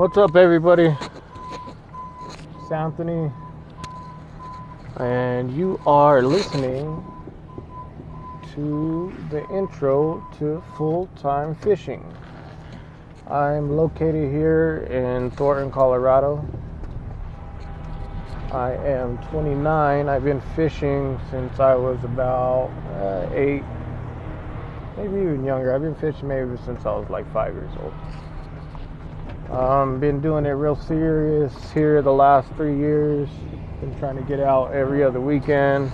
What's up, everybody? It's Anthony, and you are listening to the intro to full time fishing. I'm located here in Thornton, Colorado. I am 29. I've been fishing since I was about uh, eight, maybe even younger. I've been fishing maybe since I was like five years old. Um, been doing it real serious here the last three years. Been trying to get out every other weekend.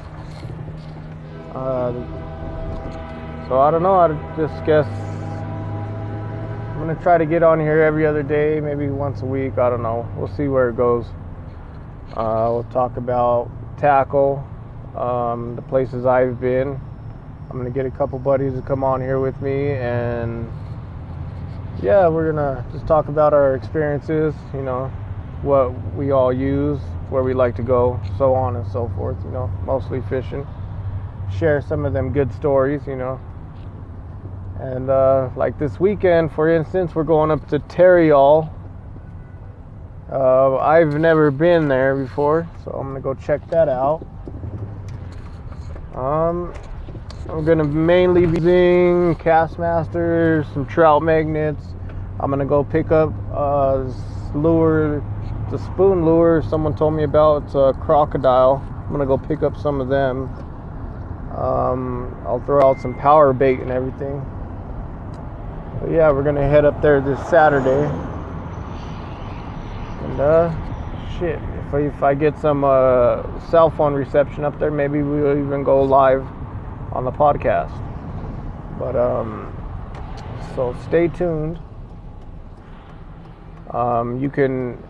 Uh, so I don't know. I just guess I'm gonna try to get on here every other day, maybe once a week. I don't know. We'll see where it goes. Uh, we'll talk about tackle, um, the places I've been. I'm gonna get a couple buddies to come on here with me and yeah, we're gonna just talk about our experiences, you know, what we all use, where we like to go, so on and so forth, you know, mostly fishing. Share some of them good stories, you know. And uh, like this weekend, for instance, we're going up to Tarryall. Uh, I've never been there before, so I'm gonna go check that out. Um, I'm gonna mainly be using Kastmasters, some trout magnets. I'm gonna go pick up this lure, the spoon lure someone told me about. It's a Krocodile. I'm gonna go pick up some of them. Um, I'll throw out some power bait and everything. But yeah, we're gonna head up there this Saturday. And uh, shit, if I, if I get some uh, cell phone reception up there, maybe we'll even go live on the podcast. But um, so stay tuned. Um, you can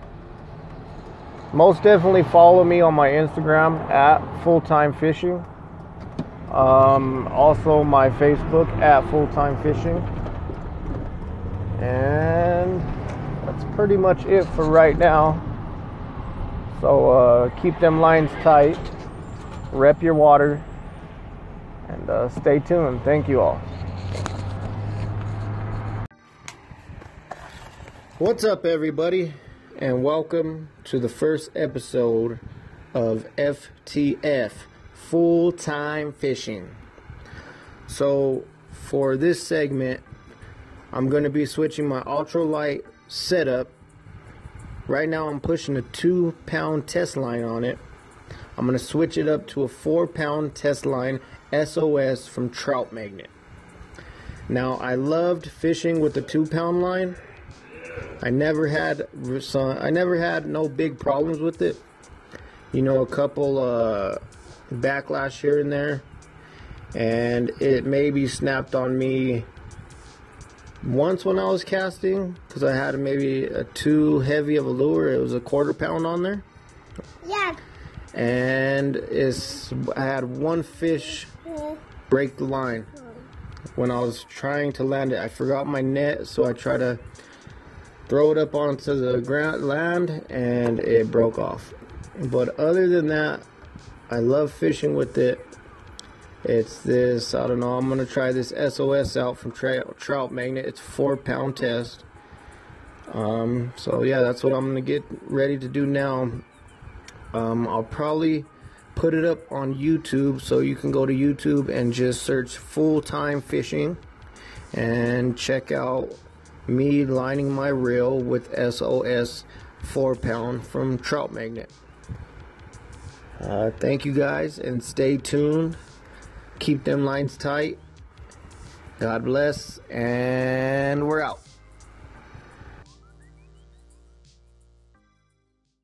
most definitely follow me on my Instagram at full time fishing. Um, also my Facebook at full time fishing. And that's pretty much it for right now. So uh, keep them lines tight, rep your water, and uh, stay tuned. Thank you all. What's up, everybody, and welcome to the first episode of FTF Full Time Fishing. So, for this segment, I'm going to be switching my ultralight setup. Right now, I'm pushing a two pound test line on it. I'm going to switch it up to a four pound test line SOS from Trout Magnet. Now, I loved fishing with the two pound line. I never had I never had no big problems with it. You know, a couple uh, backlash here and there, and it maybe snapped on me once when I was casting because I had maybe a too heavy of a lure. It was a quarter pound on there. Yeah. And it's I had one fish break the line when I was trying to land it. I forgot my net, so I tried to throw it up onto the ground land and it broke off. But other than that, I love fishing with it. It's this, I don't know, I'm going to try this SOS out from Trout, Trout Magnet. It's four pound test. Um, so yeah, that's what I'm going to get ready to do now. Um, I'll probably put it up on YouTube so you can go to YouTube and just search full time fishing and check out me lining my reel with SOS 4 pound from Trout Magnet. Uh, thank you guys and stay tuned. Keep them lines tight. God bless, and we're out.